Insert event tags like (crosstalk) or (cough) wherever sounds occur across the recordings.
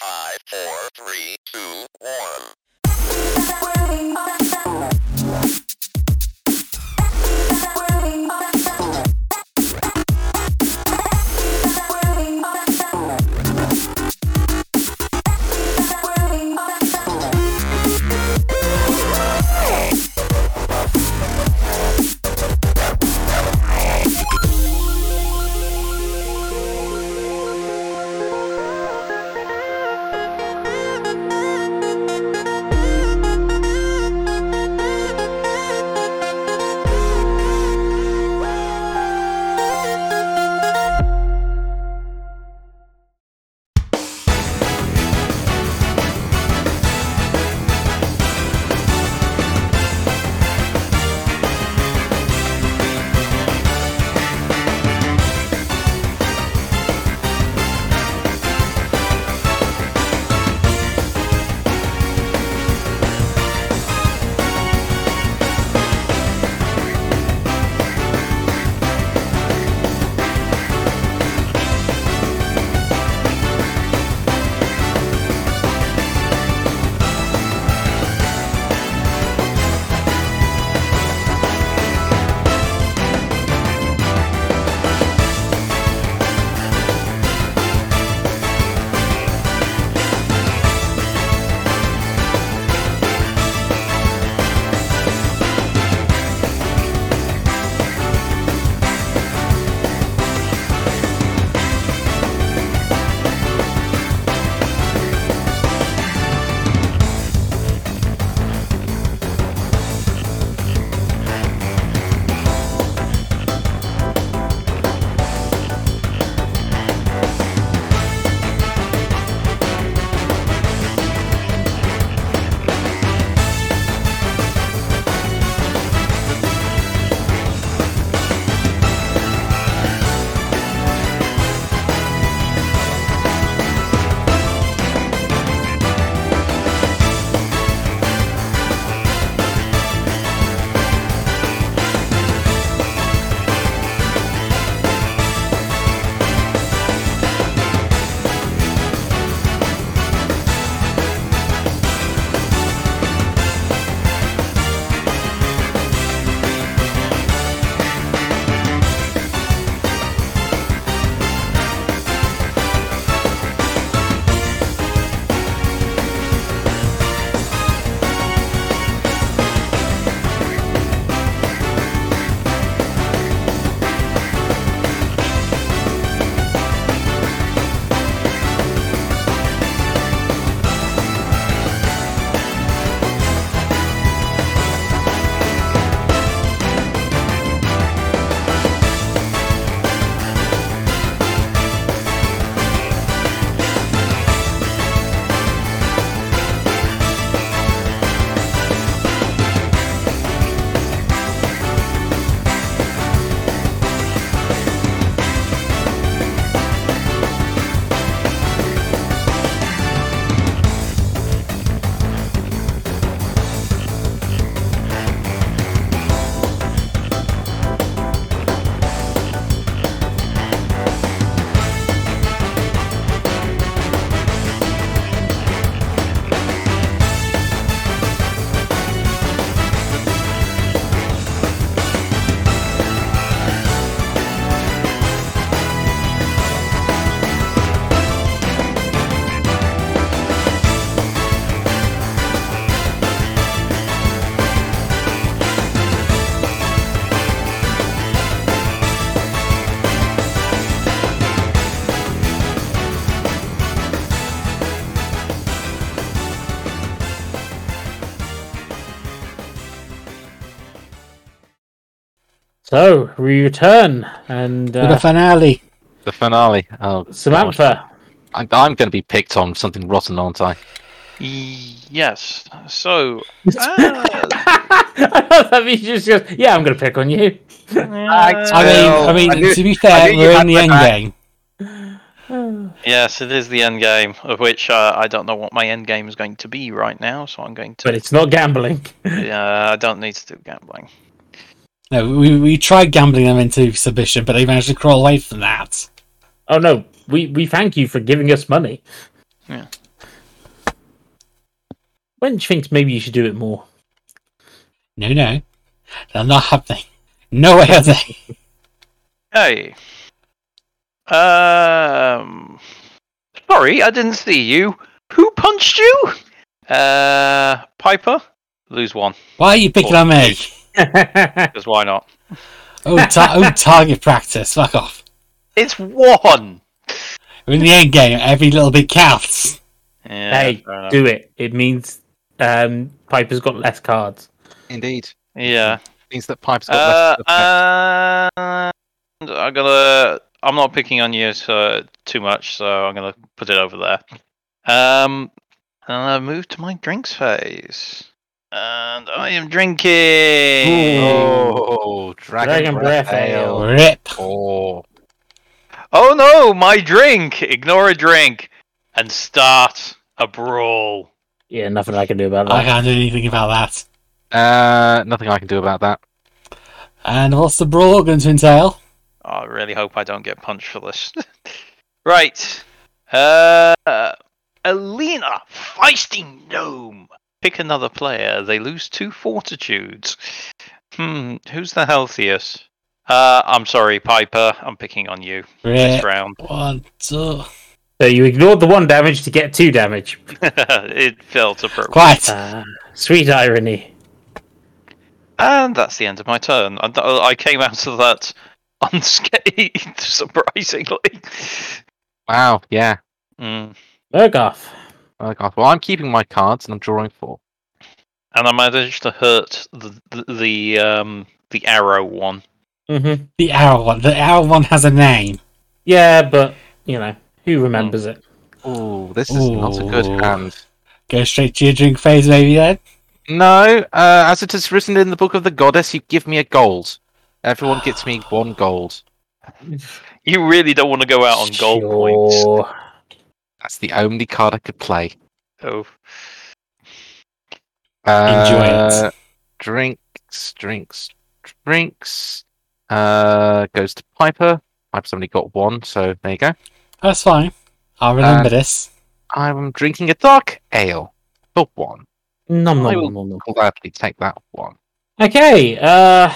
Five, four, three, two, one. So we return, and For the uh, finale. The finale. Oh, gosh. Samantha. I, I'm going to be picked on something rotten, aren't I? Yes. So, (laughs) uh, I love that you just goes, yeah, I'm going to pick on you. I mean, I mean, I knew- to be fair, we're in the end back. game. yes, it is the end game, of which uh, I don't know what my end game is going to be right now, so I'm going to. But it's not gambling. Yeah, I don't need to do gambling. No, we, we tried gambling them into submission, but they managed to crawl away from that. Oh no, we, we thank you for giving us money. Yeah. Wench thinks maybe you should do it more. No, no. They're not happening. No way are they. Hey. Um. Sorry, I didn't see you. Who punched you? Uh, Piper. Lose one. Why are you picking on me? Because why not? Oh, ta- oh, target practice. Fuck off. It's one. We're in the end game. Every little bit counts. Yeah, hey, do it. It means um, Piper's got less cards. Indeed. yeah. Means that Pipe's got Uh, less. and I'm gonna. I'm not picking on you so too much, so I'm gonna put it over there. Um, and I move to my drinks phase, and I am drinking. oh, Dragon, Dragon Breath, Breath Ale. Ale. Rip. Oh, Oh no, my drink! Ignore a drink and start a brawl. Yeah, nothing I can do about that. I can't do anything about that. uh, nothing I can do about that. And what's the brawl going to entail? I really hope I don't get punched for this. (laughs) right. Uh, Alina, feisty gnome. Pick another player. They lose two fortitudes. Hmm, who's the healthiest? Uh, I'm sorry, Piper. I'm picking on you this round. One, two. So you ignored the one damage to get two damage. (laughs) it felt appropriate. Quite. Uh, sweet irony. And that's the end of my turn. I, I came out of that (laughs) unscathed, (laughs) surprisingly. Wow, yeah. Mm. Murgoth. Oh, God. Well, I'm keeping my cards and I'm drawing four. And I managed to hurt the the, the um the arrow one. Mm-hmm. The arrow one. The arrow one has a name. Yeah, but you know who remembers it. Oh, this is not a good hand. Go straight to your drink phase, maybe then. No, uh, as it is written in the book of the goddess, you give me a gold. Everyone gets me one gold. You really don't want to go out on gold points. Sure. That's the only card I could play. Oh, Enjoy it. Uh, Drinks, drinks, drinks. Uh, goes to Piper. Piper's only got one, so there you go. That's fine. I'll remember Uh, this. I'm drinking a dark ale for one. Nom, I nom, will- nom, nom. Gladly take that one. Okay. Uh,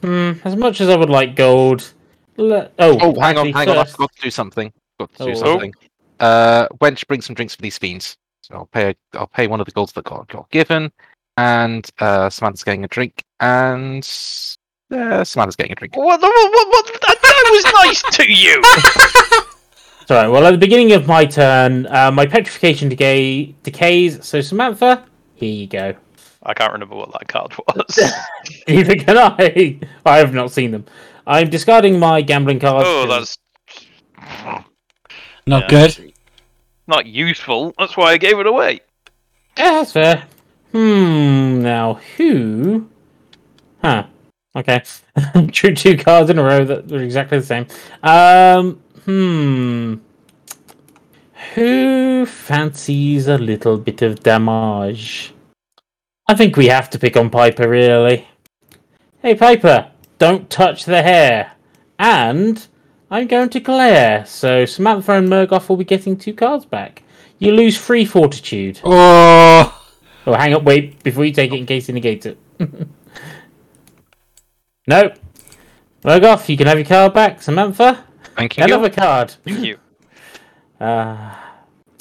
hmm, as much as I would like gold. Le- oh, Oh, hang on, actually, hang on. I first- forgot to do something. Got to do Oh. something. Uh, Wench, bring some drinks for these fiends. So I'll pay. I'll pay one of the golds that got, got given, and uh, Samantha's getting a drink, and uh, Samantha's getting a drink. what? the- What? What? what that, that was nice to you. (laughs) Sorry. Well, at the beginning of my turn, uh, my petrification decay decays. So Samantha, here you go. I can't remember what that card (laughs) was. Neither can I. I have not seen them. I'm discarding my gambling cards. oh, 'cause- that's Not yeah. good. Not useful. That's why I gave it away. Yeah, that's fair. Hmm. Now, who? Huh. Okay. (laughs) Drew two cards in a row that are exactly the same. Um. Hmm. Who fancies a little bit of damage? I think we have to pick on Piper, really. Hey, Piper, don't touch the hair. And I'm going to Claire, so Samantha and Murgoth will be getting two cards back. You lose three fortitude. Oh, Oh, hang up, wait, before you take it in case he negates it. (laughs) no. Murgoth, you can have your card back. Samantha, Thank you. another card. Thank you. (laughs) Uh,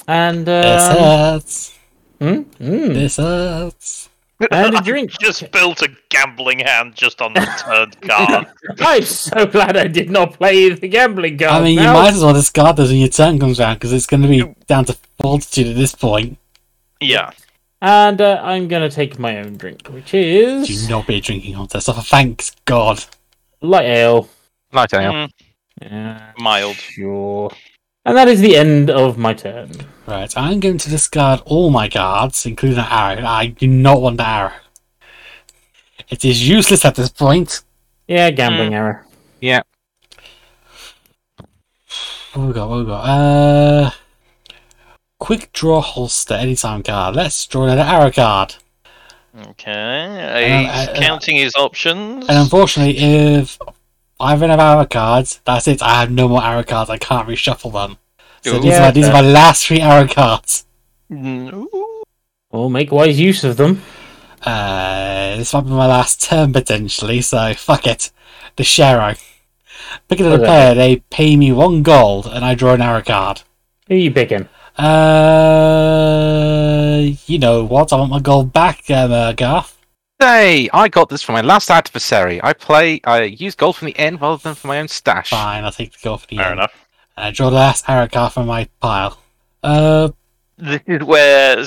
and, this uh, hurts. hmm? Mm. This hurts. (laughs) and a drink. Just built a gambling hand just on the turned card. (laughs) I'm so glad I did not play the gambling card. I mean, you might as well discard those when your turn comes around because it's going to be down to fortitude at this point. yeah. And uh, I'm going to take my own drink, which is Do not be a drinking contest. Oh, thanks God. light ale. Light ale. Mm, Yeah, mild. sure. And that is the end of my turn. Right, I'm going to discard all my cards, including that arrow. I do not want the arrow. It is useless at this point. Yeah, gambling error. Yeah. What we got? What we got? Uh, quick draw holster anytime card. Let's draw another arrow card. Okay. He's Uh, uh, counting his options. And unfortunately, if I run out of arrow cards, that's it. I have no more arrow cards. I can't reshuffle them. So Ooh. these, are my, these are my last three arrow cards. Mm, ooh. Well, make wise use of them. Uh, this might be my last turn potentially, so fuck it. The Shero. Picking up a What is player, they pay me one gold, and I draw an arrow card. Who are you picking? Uh, you know what? I want my gold back, um, uh, Garth. Hey, I got this from my last adversary. I play. I use gold from the end rather than from my own stash. Fine, I'll take the gold for the Fair end. enough. And I draw the last arrow card from my pile. Uh, This is where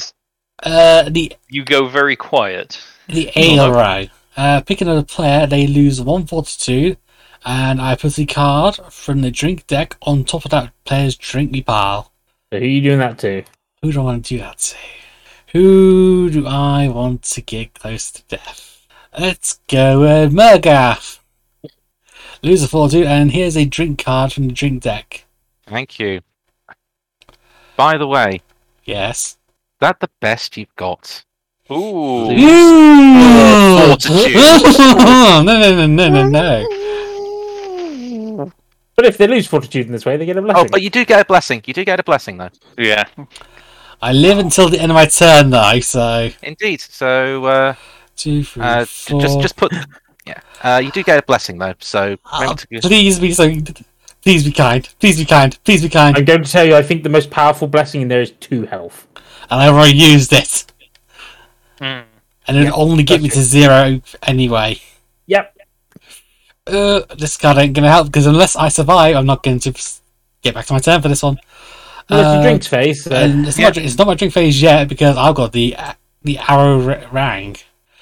uh, the you go very quiet. the Hold ale on. row. Uh, picking another player, they lose one fortitude, and I put the card from the drink deck on top of that player's drink me pile. So who are you doing that to? Who do I want to do that to? Who do I want to get close to death? Let's go with Murgath. Lose a fortitude, and here's a drink card from the drink deck. Thank you. By the way, is Yes. that the best you've got? Ooh. (laughs) no, no, no, no, no, no. But if they lose fortitude in this way, they get a blessing. Oh, but you do get a blessing. You do get a blessing, though. Yeah. I live until the end of my turn, though, so. Indeed. So, uh, Two, three, uh, four. just just put. Yeah. Uh, you do get a blessing, though. So Oh, to please be so. Please be kind. Please be kind. Please be kind. I'm going to tell you, I think the most powerful blessing in there is two health. And I've already used it. Mm. And it'll Yep, only get me that's to zero anyway. Yep. Uh, this card ain't gonna help because unless I survive, I'm not going to get back to my turn for this one. Unless Uh, the drinks face. So and it's not. It's not my drink phase yet because I've got the the arrow r- rang.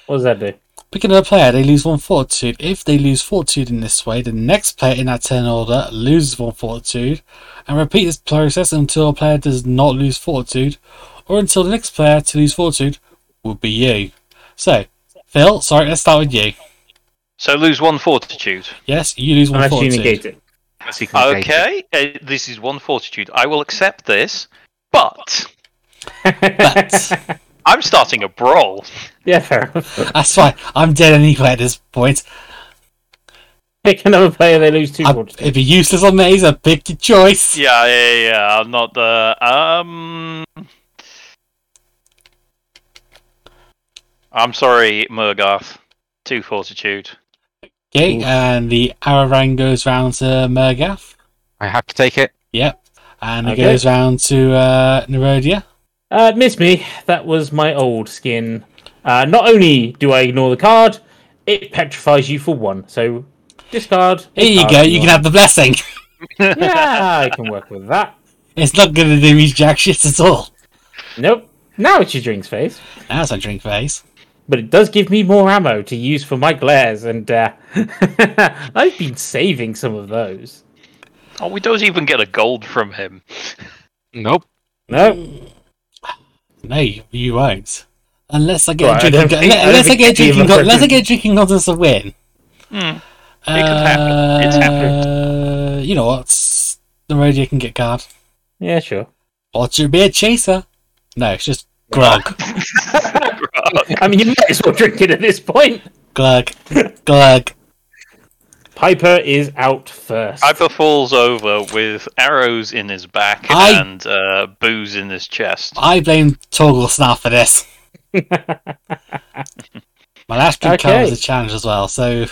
what does that do? Pick another player, they lose one fortitude. If they lose fortitude in this way, the next player in that turn order loses one fortitude, and repeat this process until a player does not lose fortitude, or until the next player to lose fortitude would be you. So, Phil, sorry, let's start with you. So lose one fortitude. Yes, you lose one Unless fortitude. Unless you negate it. Okay, uh, this is one fortitude. I will accept this, but (laughs) But- I'm starting a brawl. yeah, fair enough. That's fine. I'm dead anyway at this point. Pick another player, they lose two I, fortitude. it'd be useless on me, so pick your choice. Yeah, yeah, yeah. I'm not the um. I'm sorry, Murgarth. Two fortitude. Okay, Ooh. and the arrow rang goes round to Murgath. I have to take it. Yep. And it goes round to uh, Nerodia. Uh, miss me. That was my old skin. Uh, not only do I ignore the card, it petrifies you for one. So discard. Here you go, if you can have the blessing. (laughs) Yeah, I can work with that. It's not going to do me jack shit at all. Nope. Now it's your drinks face. Now it's a drink face. But it does give me more ammo to use for my glares, and uh, (laughs) I've been saving some of those. Oh, we don't even get a gold from him. Nope. No, No, you, you won't. Unless I get Right, I a don't drinking, think- I don't unless I think get a drinking, us con- are unless I get a drinking contest to win. Hmm. It could happen. It's happened. Uh, You know what? S- Nerodia can get card. yeah, sure. Or to be a chaser. No, it's just grog, (laughs) (laughs) I mean, you might as well drink it at this point. glug, glug. Piper is out first. Piper falls over with arrows in his back I- and uh, booze in his chest. I blame Torgal Snarf for this. (laughs) My last drink card Okay. was a challenge as well, so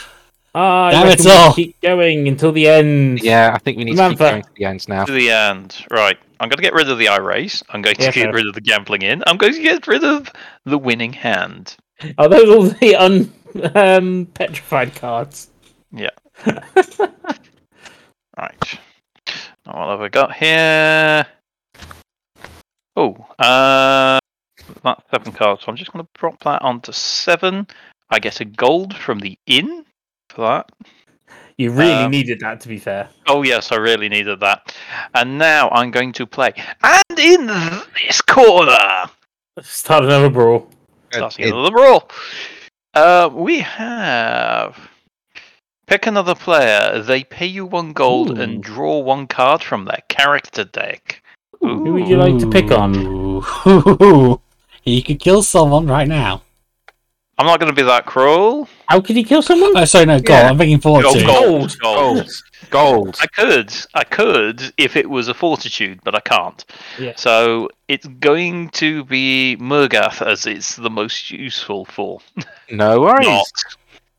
Ah, I Damn it reckon we all. Keep going until the end. Yeah, I think we need to keep Samantha. going to the end now. To the end. Right. I'm going to get rid of the race. I'm going to Yeah, get fair. rid of the gambling in. I'm going to get rid of the winning hand. Are those all the un um, petrified cards? Yeah. (laughs) right. Now, what have I got here? Oh, uh, that's seven cards. So I'm just going to drop that onto seven. I get a gold from the inn for that. You really Um, needed that, to be fair. Oh yes, I really needed that. And now I'm going to play. And in this corner, Start another brawl. starting It- another brawl, uh, we have pick another player. They pay you one gold Ooh. and draw one card from their character deck. Who would you like to pick on? Ooh. (laughs) He could kill someone right now. I'm not going to be that cruel. How could he kill someone? Oh, sorry, no, gold. Yeah. I'm thinking forward Oh, to. gold, gold. Gold. Gold. I could, I could if it was a fortitude, but I can't. Yeah. So it's going to be Murgath as it's the most useful for. No worries.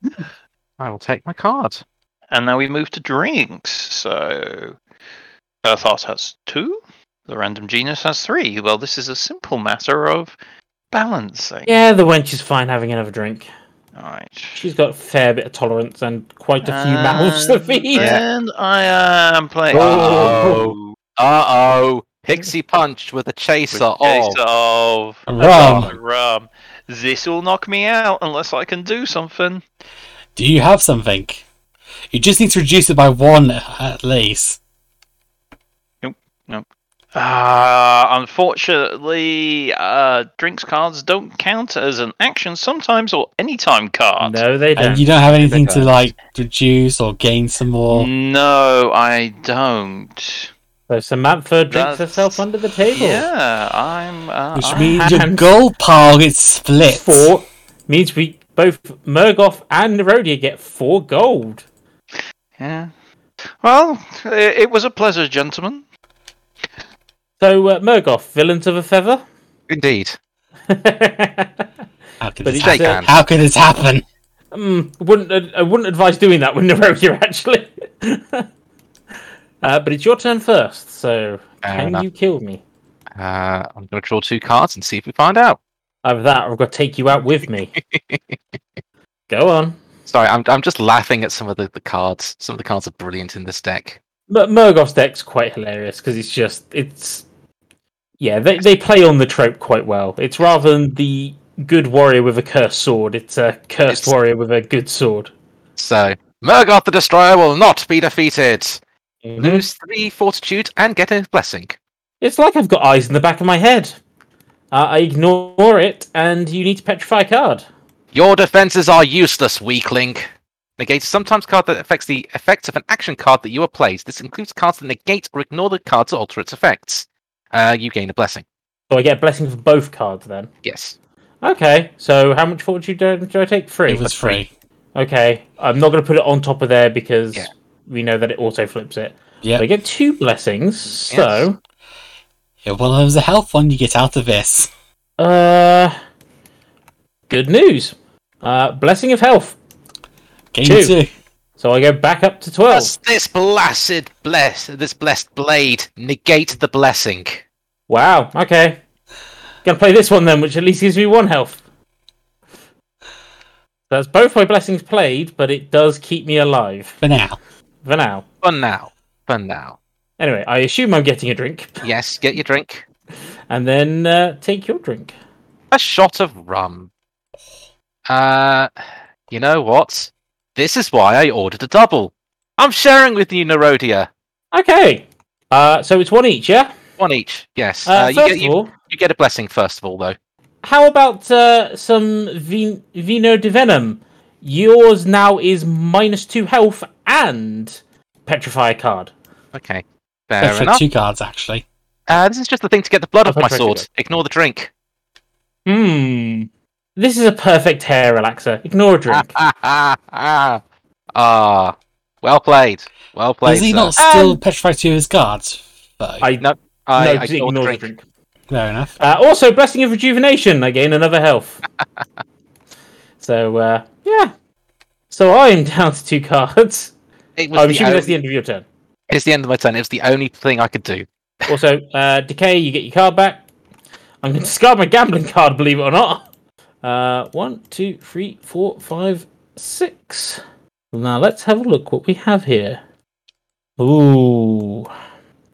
Not. I will take my card. And now we move to drinks. So Urtheart has two. The random genius has three. Well, this is a simple matter of balancing. Yeah, the wench is fine having another drink. All right. She's got a fair bit of tolerance and quite a few mouths to feed. (laughs) And I am playing. Oh. (laughs) Uh oh. Pixie punch with a chaser. With case Oh, of Rum. rum. This will knock me out unless I can do something. Do you have something? You just need to reduce it by one at least. Uh, unfortunately, uh, drinks cards don't count as an action sometimes or anytime card. No, they don't. And you don't have anything to like reduce or gain some more. No, I don't. So Samantha drinks That's- herself under the table. Yeah, I'm. Uh, Which I'm- means your and- gold pile gets split. Four means we both Murgoth and Nerodia get four gold. Yeah. Well, it, it was a pleasure, gentlemen. So uh, Murgoth, villains of a feather. indeed. How could, But this it's, Shake uh. How could this happen? Mm, wouldn't uh, I wouldn't advise doing that with Nerodia (laughs) actually. (laughs) uh, but it's your turn first, so Fair can enough. you kill me? Uh, I'm going to draw two cards and see if we find out. Either that, or I've got to take you out with me. (laughs) Go on. Sorry, I'm I'm just laughing at some of the, the cards. Some of the cards are brilliant in this deck. But Murgoth's deck's quite hilarious because it's just it's yeah they they play on the trope quite well. It's rather than the good warrior with a cursed sword, it's a cursed It's- warrior with a good sword. So, Murgoth the Destroyer will not be defeated. Mhm. Lose three fortitude and get a blessing. It's like I've got eyes in the back of my head. Uh, I ignore it, and you need to petrify a card. Your defenses are useless, weakling. Negate sometimes card that affects the effects of an action card that you have played. This includes cards that negate or ignore the card to alter its effects. Uh, you gain a blessing. So I get a blessing for both cards then. Yes. Okay, so how much fortitude do, do I take? Three. It was free. Okay, I'm not going to put it on top of there because Yeah. we know that it auto flips it. Yeah. I get two blessings, so If one of them's a health one, you get out of this. uh, good news. Uh, blessing of health. Game Two. two. So I go back up to twelve. Does this blessed bless this blessed blade negate the blessing? Wow. Okay. Gonna play this one then, which at least gives me one health. That's both my blessings played, but it does keep me alive For now. for now. For now. For now. Anyway, I assume I'm getting a drink, Yes, get your drink. (laughs) and then uh, take your drink. A shot of rum. Uh, you know what? This is why I ordered a double. I'm sharing with you, Nerodia. Okay. Uh, so it's one each, yeah. One each. Yes. Uh, Uh, you, first get, of you, all, you get a blessing first of all, though. how about uh, some vin- vino de venom? Yours now is minus two health and petrify a card. Okay. Fair for enough. two cards, actually. Uh, this is just the thing to get the blood I'll off my sword. Ignore the drink. Hmm. This is a perfect hair relaxer. Ignore a drink. Ah. (laughs) Ah. Well played. Well played. Is he sir. not still Um, petrify two of his guards? Though? I No, no, I, I ignored ignore the the drink. drink. Fair enough. Uh, also, blessing of rejuvenation. I gain another health. (laughs) so uh, yeah. So I am down to two cards. It was I'm the assuming that's the end of your turn. It's the end of my turn. It was the only thing I could do. Also, uh, decay. You get your card back. I'm going to discard my gambling card. Believe it or not. Uh, one, two, three, four, five, six. Now let's have a look what we have here. Ooh,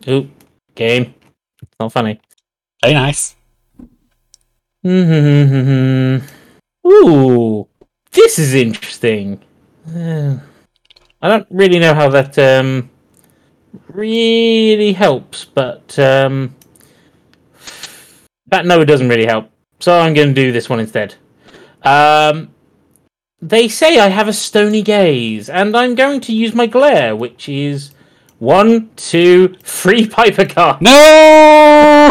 ooh, game. Not funny. Very nice. Hmm. (laughs) Ooh, this is interesting. Uh, I don't really know how that um really helps, but um that no, it doesn't really help. So I'm going to do this one instead. Um, they say I have a stony gaze, and I'm going to use my glare, which is one, two, three (laughs) Piper cards. No!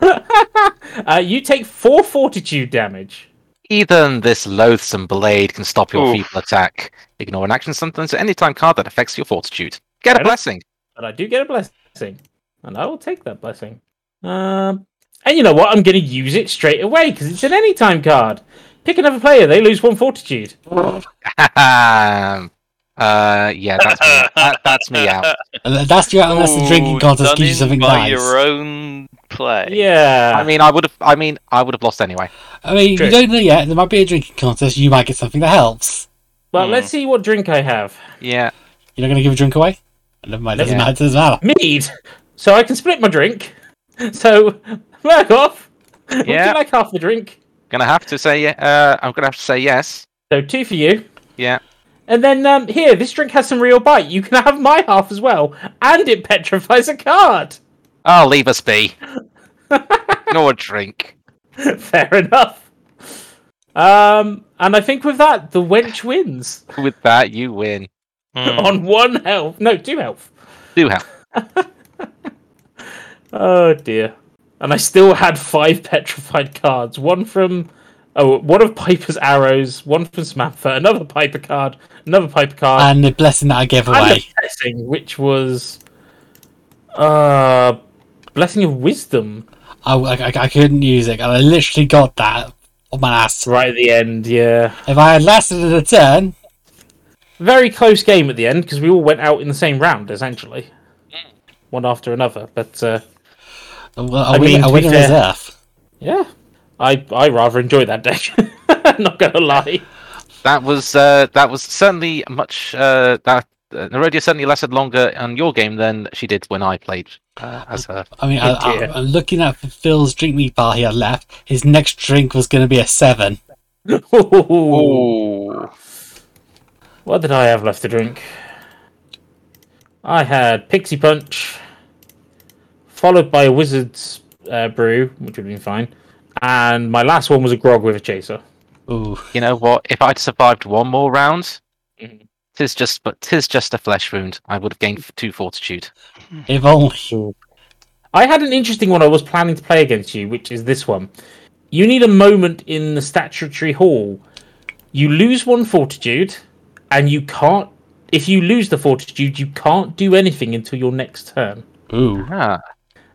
(laughs) uh, you take four fortitude damage. Even this loathsome blade can stop your Oof. feeble attack. Ignore an action sometimes at any time card that affects your fortitude. Get a blessing. but I do get a blessing, and I will take that blessing. Um, and you know what? I'm going to use it straight away because it's an anytime card. Pick another player; they lose one fortitude. (laughs) uh, yeah, that's me. (laughs) That, that's me out. That's you out unless the drinking contest gives you something by nice. your own play. Yeah, I mean, I would have. I mean, I would have lost anyway. I mean, True. you don't know yet. There might be a drinking contest. You might get something that helps. but Hmm. let's see what drink I have. Yeah. You're not going to give a drink away? Never mind. Doesn't Yeah. matter. Doesn't matter. Mead, so I can split my drink. (laughs) So back off. Would Yeah. you like half the drink? Gonna have to say. Uh, I'm gonna have to say yes. So two for you. Yeah. And then um, here, this drink has some real bite. You can have my half as well, and it petrifies a card. Oh, leave us be. (laughs) no drink. Fair enough. Um, and I think with that, the wench wins (laughs) With that, you win. Hmm. on one health. No, two health. Two have. (laughs) Oh dear. And I still had five (laughs) petrified cards. One from oh, one of Piper's arrows, one from Samantha, another Piper card, another Piper card, And the blessing that I gave and away. a blessing, which was uh blessing of wisdom. I, I, I couldn't use it, and I literally got that on my ass. Right at the end, yeah. If I had lasted a turn, Very close game at the end because we all went out in the same round essentially, one after another. But uh, well, a I win, mean, a to be winner is fair- Earth. yeah, I I rather enjoyed that deck. (laughs) Not gonna lie. That was uh, that was certainly much uh, that uh, Nerodia certainly lasted longer on your game than she did when I played uh, as her. I mean, I, I, dear. I'm looking at Phil's drink me bar he had left. His next drink was going to be a seven. (laughs) Ooh. What did I have left to drink? I had Pixie Punch, followed by a Wizard's uh, Brew, which would have been fine, and my last one was a grog with a chaser. Ooh, You know what? If I'd survived one more round, Mhm. tis just but tis just a flesh wound. I would have gained two fortitude. if only. I had an interesting one I was planning to play against you, which is this one. You need a moment in the statutory hall. You lose one fortitude, and you can't. If you lose the fortitude, you can't do anything until your next turn. Ooh. Ah,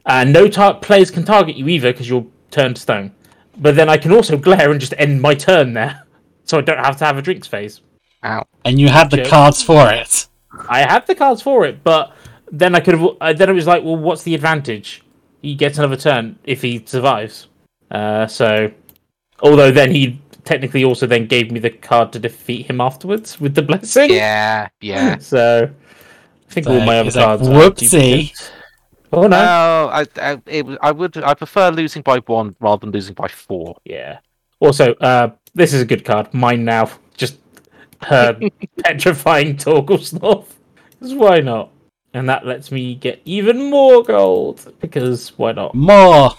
And no tar- players can target you either because you're turned to stone. But then I can also glare and just end my turn there, (laughs) so I don't have to have a drinks phase. ow. And you had the Joke. cards for it. I had the cards for it, but then I could have. Uh, then it was like, well, what's the advantage? He gets another turn if he survives. Uh, so, although then he technically also then gave me the card to defeat him afterwards with the blessing. Yeah, yeah. (laughs) So, I think all my other It's like, cards. are whoopsie. Oh no! I, I, it, I would I prefer losing by one rather than losing by four. Yeah. Also, uh, this is a good card. Mine now. Just uh, (laughs) petrifying Torgelsnoth. Because why not? And that lets me get even more gold. Because why not? More.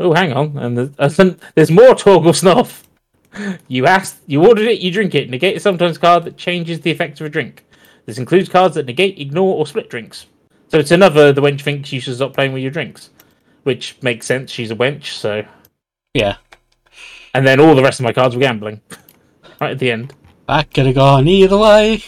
Oh, hang on. And there's, uh, there's more Torgelsnoth. (laughs) You asked, you ordered it, you drink it. Negate is sometimes a card that changes the effect of a drink. This includes cards that negate, ignore, or split drinks. So it's another the wench thinks you should stop playing with your drinks. Which makes sense, she's a wench, so Yeah. and then all the rest of my cards were gambling. (laughs) right at the end. That could have gone either way.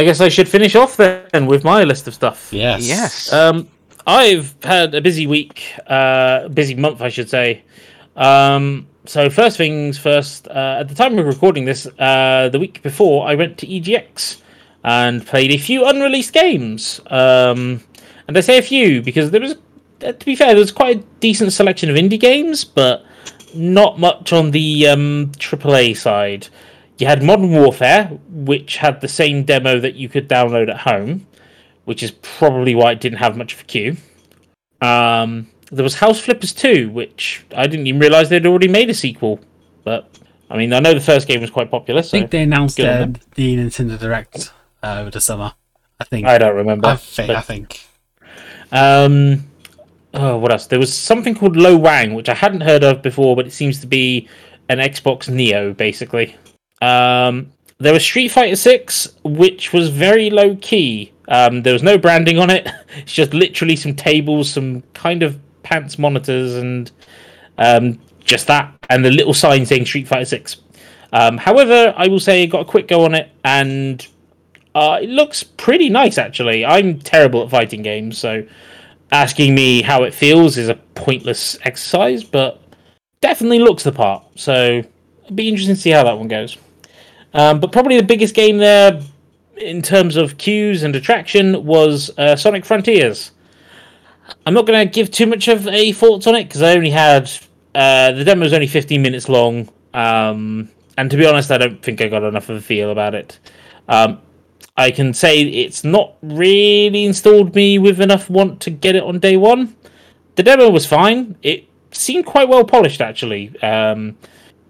I guess I should finish off then with my list of stuff. Yes. Yes. Um, I've had a busy week, uh, busy month, I should say. Um, so first things first. Uh, at the time of recording this, uh, the week before, I went to EGX and played a few unreleased games. Um, and I say a few because there was, uh, to be fair, there was quite a decent selection of indie games, but not much on the um, AAA side. You had Modern Warfare, which had the same demo that you could download at home, which is probably why it didn't have much of a queue. Um, there was House Flippers 2, which I didn't even realize they'd already made a sequel. But I mean, I know the first game was quite popular, I think they announced uh, the Nintendo Direct uh, over the summer. I think. I don't remember. I think. but- I think. Um, oh, what else? There was something called Lo Wang, which I hadn't heard of before, but it seems to be an Xbox Neo, basically. Um, there was Street Fighter Six, which was very low key. Um, there was no branding on it. (laughs) It's just literally some tables, some kind of pants monitors, and um, just that, and the little sign saying Street Fighter Six. Um, however, I will say I got a quick go on it, and uh, it looks pretty nice actually. I'm terrible at fighting games, so asking me how it feels is a pointless exercise, but definitely looks the part. So it'd be interesting to see how that one goes. Um, but probably the biggest game there in terms of queues and attraction was uh, Sonic Frontiers. I'm not going to give too much of a thoughts on it because I only had uh, the demo was only 15 minutes long, um, and to be honest, I don't think I got enough of a feel about it. Um, I can say it's not really installed me with enough want to get it on day one. The demo was fine. It seemed quite well polished, actually. Um,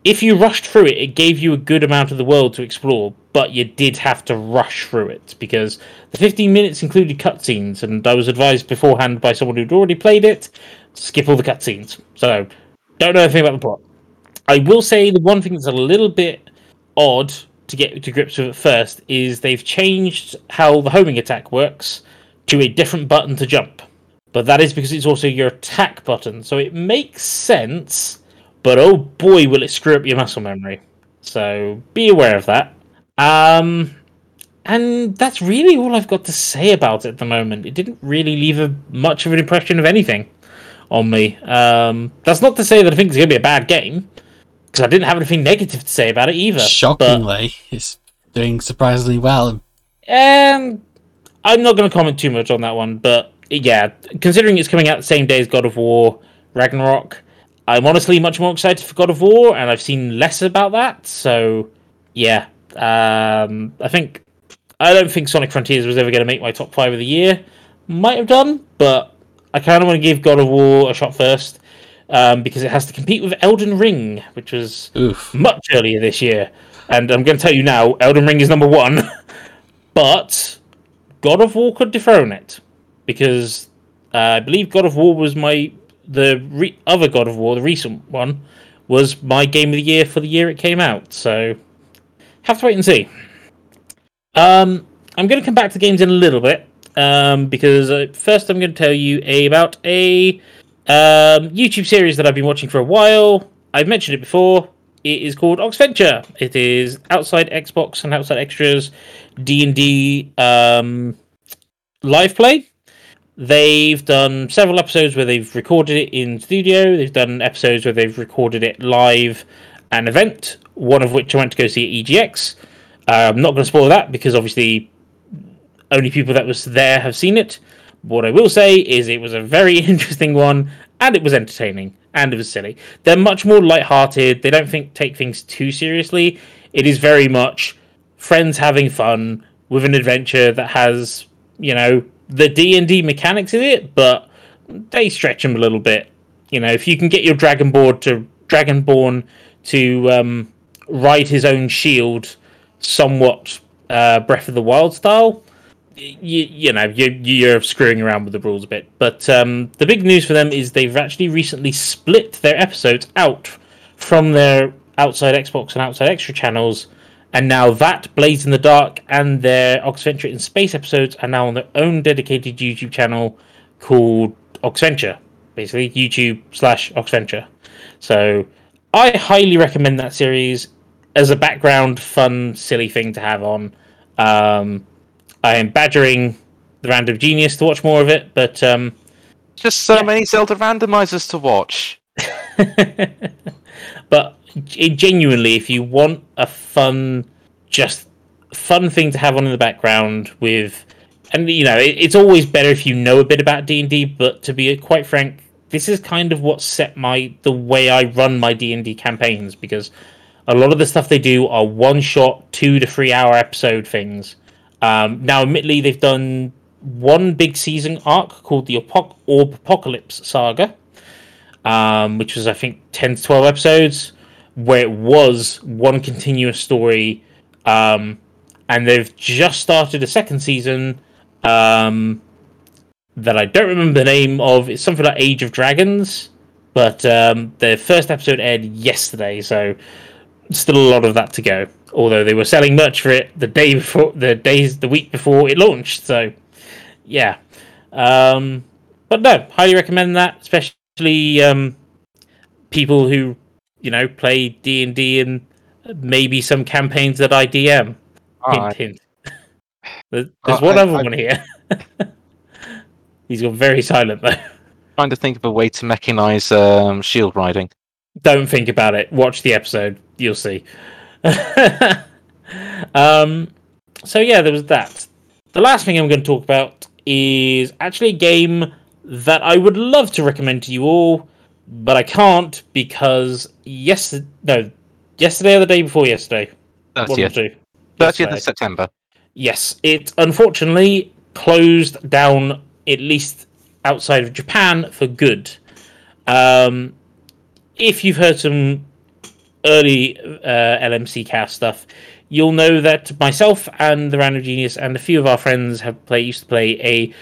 if you rushed through it, it gave you a good amount of the world to explore, but you did have to rush through it because the 15 minutes included cutscenes, and I was advised beforehand by someone who'd already played it to skip all the cutscenes. So, don't know anything about the plot. I will say the one thing that's a little bit odd to get to grips with at first is they've changed how the homing attack works to a different button to jump. But that is because it's also your attack button. So it makes sense, but oh boy, will it screw up your muscle memory. So be aware of that. Um, and that's really all I've got to say about it at the moment. It didn't really leave a, much of an impression of anything on me. Um, that's not to say that I think it's going to be a bad game, because I didn't have anything negative to say about it either. but- Shockingly, it's doing surprisingly well. um, I'm not going to comment too much on that one, but yeah, considering it's coming out the same day as God of War Ragnarok, I'm honestly much more excited for God of War, and I've seen less about that. So yeah, um, I think I don't think Sonic Frontiers was ever going to make my top five of the year. Might have done, but I kind of want to give God of War a shot first um, because it has to compete with Elden Ring, which was Oof. much earlier this year. And I'm going to tell you now, Elden Ring is number one, (laughs) but God of War could dethrone it because uh, I believe God of War was my the re- other God of War, the recent one, was my game of the year for the year it came out. So have to wait and see. Um, I'm going to come back to games in a little bit um, because uh, first I'm going to tell you a, about a um, YouTube series that I've been watching for a while. I've mentioned it before. It is called Oxventure. It is outside Xbox and outside extras D and D um, live play. They've done several episodes where they've recorded it in studio. They've done episodes where they've recorded it live an event. One of which I went to go see at EGX. Uh, I'm not going to spoil that because obviously only people that was there have seen it. What I will say is it was a very (laughs) interesting one, and it was entertaining, and it was silly. They're much more light-hearted. They don't think take things too seriously. It is very much friends having fun with an adventure that has, you know, the D and D mechanics in it, but they stretch them a little bit. You know, if you can get your dragonborn to dragonborn to um, ride his own shield, somewhat uh, Breath of the Wild style, you, you know you, you're screwing around with the rules a bit. But um, the big news for them is they've actually recently split their episodes out from their outside Xbox and outside Xtra channels, and now that Blades in the Dark and their Oxventure in Space episodes are now on their own dedicated YouTube channel called Oxventure, basically YouTube slash Oxventure. So I highly recommend that series. as a background, fun, silly thing to have on. Um, I am badgering the Random Genius to watch more of it, but um, Just so Yeah. many Zelda randomizers to watch. (laughs) but genuinely, if you want a fun, just fun thing to have on in the background with, and you know, it, it's always better if you know a bit about D and D. But to be quite frank, this is kind of what set my the way I run my D and D campaigns because a lot of the stuff they do are one shot, two to three hour episode things. Um, now, admittedly, they've done one big season arc called the Apoc- Orb Apocalypse Saga, um, which was I think ten to twelve episodes, where it was one continuous story, um, and they've just started a second season um, that I don't remember the name of. It's something like Age of Dragons, but um, first episode aired yesterday, so still a lot of that to go. Although they were selling merch for it the day before, the days, the week before it launched, so yeah. Um, but no, highly recommend that, especially um, people who you know play D and D and maybe some campaigns that I DM. Hint, Alright. hint. (sighs) There's, there's Uh, one I- other I- one here. (laughs) He's gone very silent though. Trying to think of a way to mechanize um, shield riding. Don't think about it. Watch the episode. You'll see. (laughs) um, so yeah, there was that. The last thing I'm going to talk about is actually a game that I would love to recommend to you all, but I can't because yes, no, yesterday or the day before yesterday. One of the 30th, 30th of September. Yes, it unfortunately closed down at least outside of Japan for good. Um, if you've heard some early uh, LMC cast stuff, you'll know that myself and the Random Genius and a few of our friends have play used to play a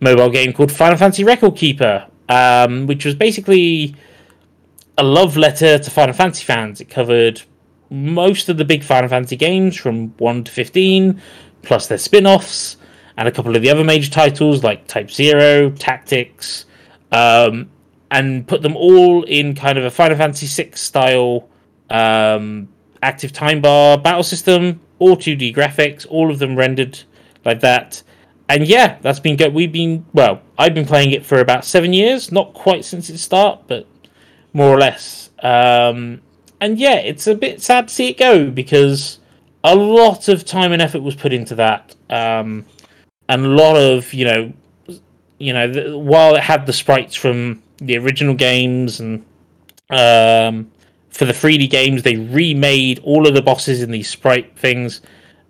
mobile game called Final Fantasy Record Keeper, um, which was basically a love letter to Final Fantasy fans. It covered most of the big Final Fantasy games from 1 to 15, plus their spin offs, and a couple of the other major titles like Type Zero, Tactics, um, and put them all in kind of a Final Fantasy VI style um, active time bar battle system, all 2D graphics, all of them rendered like that. And yeah, that's been good. We've been, well, I've been playing it for about seven years, not quite since its start, but more or less. Um, and yeah, it's a bit sad to see it go because a lot of time and effort was put into that, um, and a lot of you know, you know, the, while it had the sprites from the original games and um, for the 3D games, they remade all of the bosses in these sprite things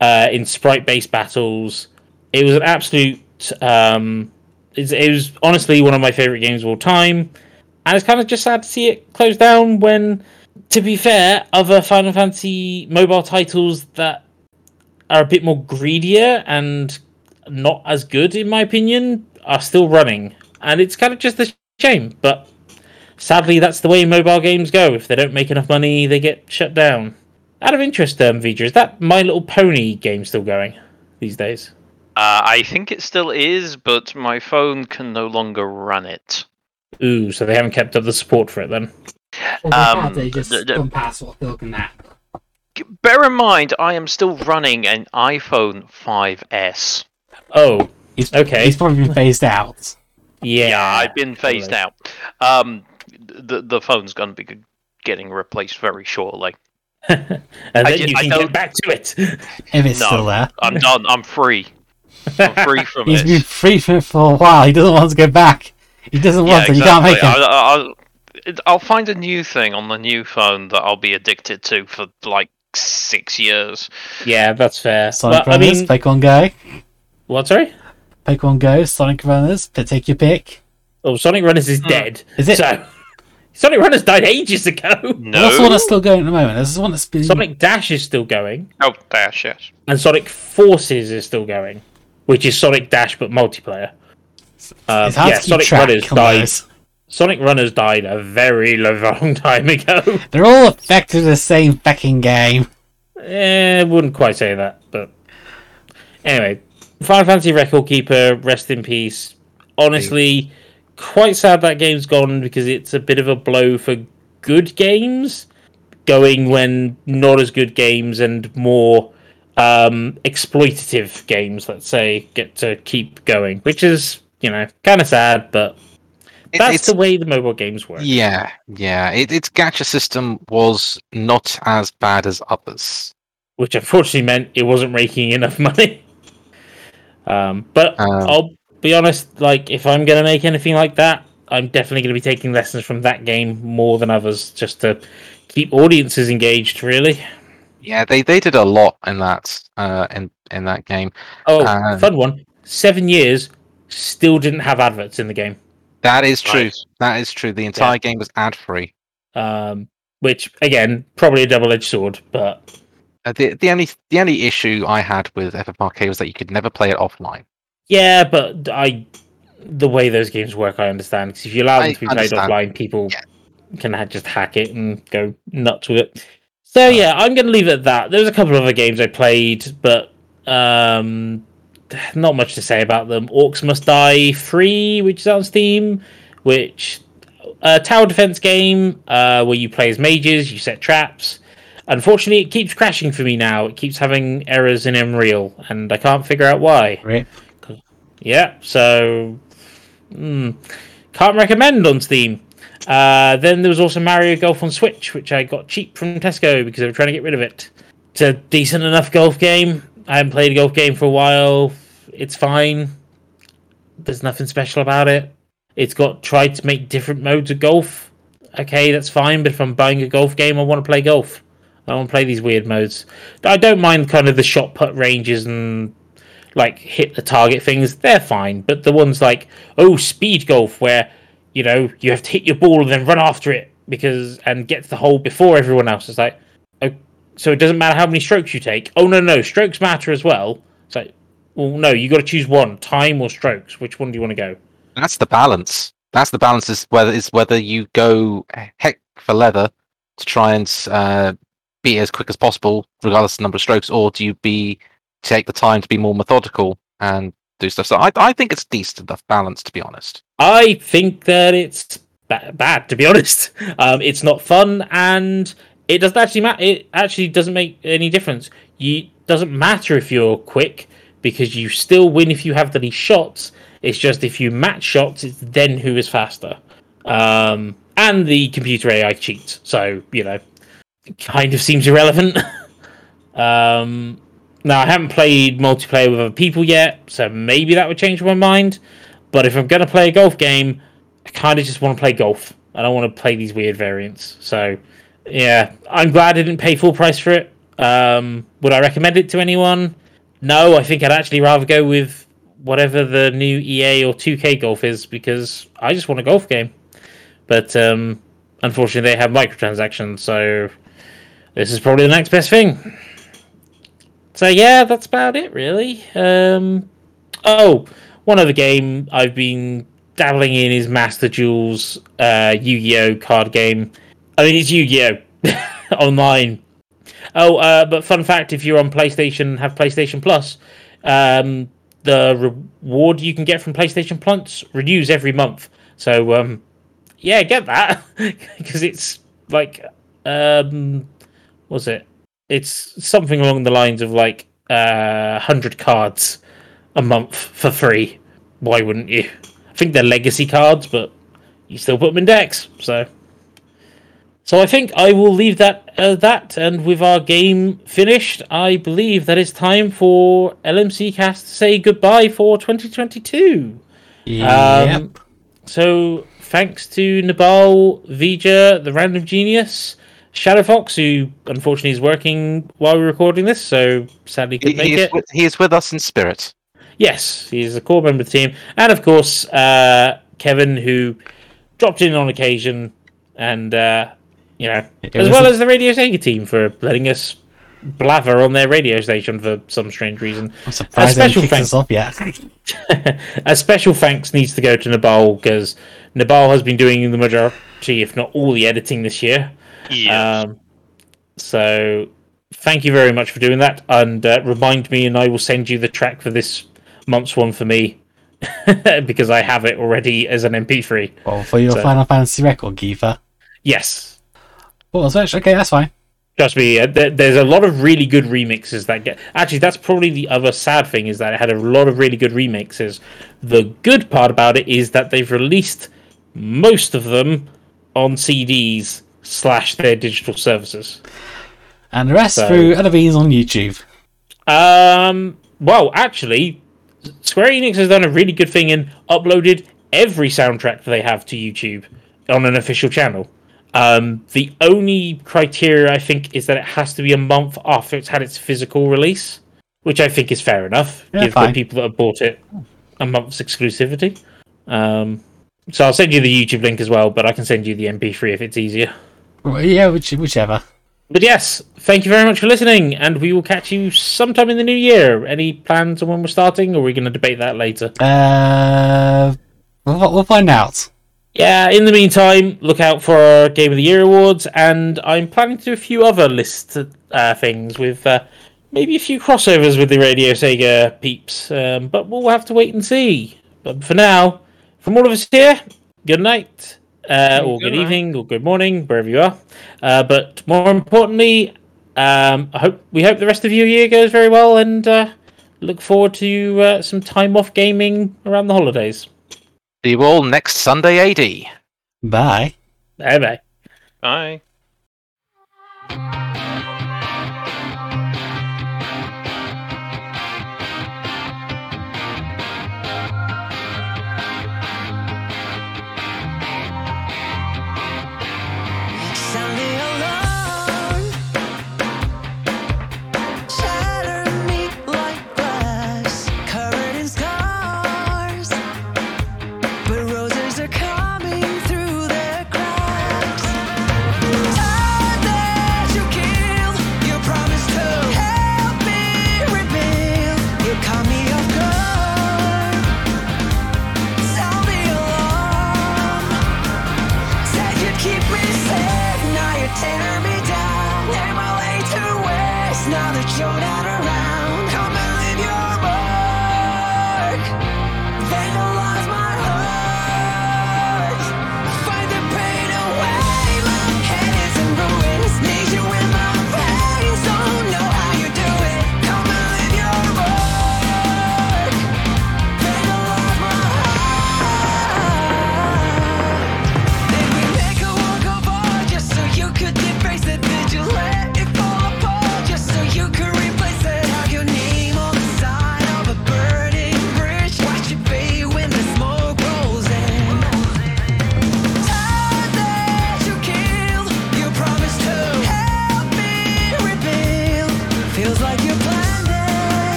uh, in sprite-based battles. It was an absolute. Um, it was honestly one of my favorite games of all time, and it's kind of just sad to see it close down when to be fair, other Final Fantasy mobile titles that are a bit more greedier and not as good, in my opinion, are still running. And it's kind of just a shame, but sadly, that's the way mobile games go. If they don't make enough money, they get shut down. Out of interest, um, Vidra, is that My Little Pony game still going these days? Uh, I think it still is, but my phone can no longer run it. Ooh, so they haven't kept up the support for it then. Um, they just d- d- gone past what they're looking at. Bear in mind, I am still running an iPhone 5S. Oh, He's, Okay. he's probably been phased out. yeah. Yeah, I've been phased totally. out. Um, the the phone's going to be getting replaced very shortly. (laughs) and then I you I can don't- get back to it. If it's No. still there. I'm done. I'm free. I'm (laughs) free from He's it. been free for, for a while. He doesn't want to go back. He doesn't want to. You can't make him. I'll, I'll, it- I'll find a new thing on the new phone that I'll be addicted to for like six years. yeah, that's fair. Sonic But, I Runners, mean, Pokemon Go. what? Sorry. Pokemon Go, Sonic Runners, take your pick. Oh, Sonic Runners is Hmm. dead. Is it? So, (laughs) Sonic Runners died ages ago. No. Well, that's the one that's still going at the moment. This is the one that's been. Sonic Dash is still going, Oh, dash yes. and Sonic Forces is still going, which is Sonic Dash but multiplayer. Um, yeah, Sonic Runners died. Sonic Runners died a very (laughs) long time ago. They're all effectively the same fucking game. eh, wouldn't quite say that, but anyway, Final Fantasy Record Keeper, rest in peace. Honestly, quite sad that game's gone because it's a bit of a blow for good games. going when not as good games and more um, exploitative games, let's say, get to keep going, which is you know kind of sad, but that's it's the way the mobile games work. yeah, yeah. It, its gacha system was not as bad as others. which unfortunately meant it wasn't raking enough (laughs) money. Um, but Um, I'll be honest, like if I'm going to make anything like that, I'm definitely going to be taking lessons from that game more than others, just to keep audiences engaged. Really. Yeah, they, they did a lot in that uh, in in that game. Oh, Uh, fun one! Seven years, still didn't have adverts in the game, That is true. Right. That is true. The entire game was ad free. um, which again, probably a double-edged sword. But Uh, the the only the only issue I had with FFRK was that you could never play it offline. yeah, but I, the way those games work, I understand. Because if you allow them I to be played offline, people Yeah. can ha- just hack it and go nuts with it. So yeah, I'm going to leave it at that. There's a couple of other games I played, but um, not much to say about them. Orcs Must Die Free, which is on Steam, which a tower defense game uh, where you play as mages, you set traps. Unfortunately, it keeps crashing for me now. It keeps having errors in Unreal, and I can't figure out why. Right. Yeah, so mm, can't recommend on Steam. Uh, then there was also Mario Golf on Switch, which I got cheap from Tesco because they were trying to get rid of it. It's a decent enough golf game. I haven't played a golf game for a while. It's fine. There's nothing special about it. It's got tried to make different modes of golf. Okay, that's fine, but if I'm buying a golf game, I want to play golf. I don't want to play these weird modes. I don't mind kind of the shot put ranges and like hit the target things, they're fine. But the ones like oh speed golf where you know you have to hit your ball and then run after it because and get to the hole before everyone else. It's like oh, so it doesn't matter how many strokes you take. Oh no no strokes matter as well. It's like well no you got to choose one time or strokes. Which one do you want to go? That's the balance. That's the balance. Is whether is whether you go heck for leather to try and uh, be as quick as possible, regardless of the number of strokes, or do you be take the time to be more methodical and do stuff? So I, I think it's decent enough balance, to be honest. I think that it's ba- bad, to be (laughs) honest. Um, it's not fun, and it doesn't actually matter. It actually doesn't make any difference. You doesn't matter if you're quick because you still win if you have the least shots. It's just if you match shots, it's then who is faster. Um, and the computer AI cheats, so you know, kind of seems irrelevant. (laughs) um, now I haven't played multiplayer with other people yet, so maybe that would change my mind. But if I'm gonna play a golf game, I kind of just want to play golf. I don't want to play these weird variants. So, yeah, I'm glad I didn't pay full price for it. Um, would I recommend it to anyone? No, I think I'd actually rather go with whatever the new EA or 2K golf is because I just want a golf game. But um, unfortunately, they have microtransactions, so this is probably the next best thing. So yeah, that's about it, really. Um, oh, one other game I've been dabbling in is Master Duels uh, Yu-Gi-Oh card game. I mean, it's Yu-Gi-Oh (laughs) online. Oh, uh, but fun fact: if you're on PlayStation, have PlayStation Plus, um, the reward you can get from PlayStation Plus renews every month. So, um, yeah, get that (laughs) because it's like, um, what's it? It's something along the lines of like uh, hundred cards a month for free. Why wouldn't you? I think they're legacy cards, but you still put them in decks. So, so I think I will leave that uh, that. And with our game finished, I believe that it's time for LMC Cast to say goodbye for 2022. Yep. Um, so thanks to Nibal, Vger, the Random Genius, Shadow Fox, who unfortunately is working while we're recording this, so sadly He, couldn't make he, is, it. with, he is with us in spirit. Yes, he's a core member of the team, and of course uh, Kevin, who dropped in on occasion, and uh, you know, It as well a- as the Radio Sega team for letting us blather on their radio station for some strange reason. I'm surprised they special thanks- us off yet. (laughs) (laughs) a special thanks needs to go to Nibal because Nibal has been doing the majority, if not all, the editing this year. Yes. Um, so thank you very much for doing that, and uh, remind me, and I will send you the track for this month's one for me (laughs) because I have it already as an MP3. Well, for your So- Final Fantasy record, Geether. Yes, Football Switch. Okay, that's fine. Trust me, uh, there, there's a lot of really good remixes that get. Actually, that's probably the other sad thing is that it had a lot of really good remixes. The good part about it is that they've released most of them on CDs slash their digital services. And the rest So- through other on YouTube. Um, well, actually, Square Enix has done a really good thing and uploaded every soundtrack they have to YouTube on an official channel. Um, the only criteria I think is that it has to be a month after it's had its physical release, which I think is fair enough. Yeah, Give the people that have bought it a month's exclusivity. Um, so I'll send you the YouTube link as well, but I can send you the MP3 if it's easier. Well, Yeah, which, whichever. But yes, thank you very much for listening, and we will catch you sometime in the new year. Any plans on when we're starting, or are we going to debate that later? Uh, we'll, we'll find out. Yeah, in the meantime, look out for our Game of the Year awards, and I'm planning to do a few other list uh, things with uh, maybe a few crossovers with the Radio Sega peeps, um, but we'll have to wait and see. But for now, from all of us here, good night, uh, or Good good night. evening, or good morning, wherever you are. Uh, but more importantly, um, I hope we hope the rest of your year goes very well, and uh, look forward to uh, some time off gaming around the holidays. See you all next Sunday AD. Bye. Bye bye. Bye. Thank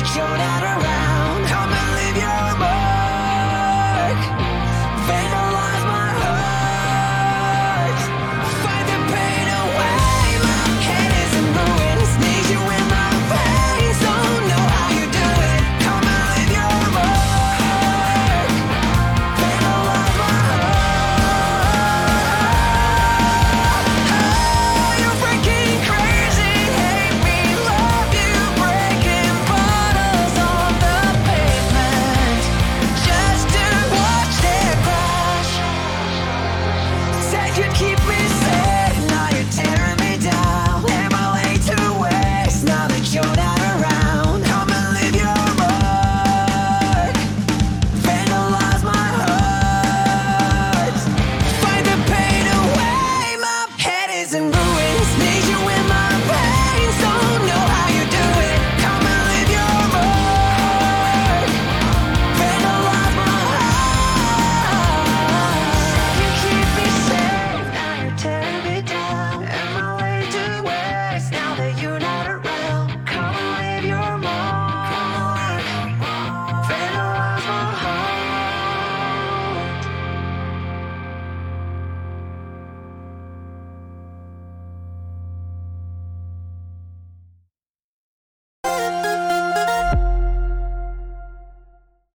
but you're not around.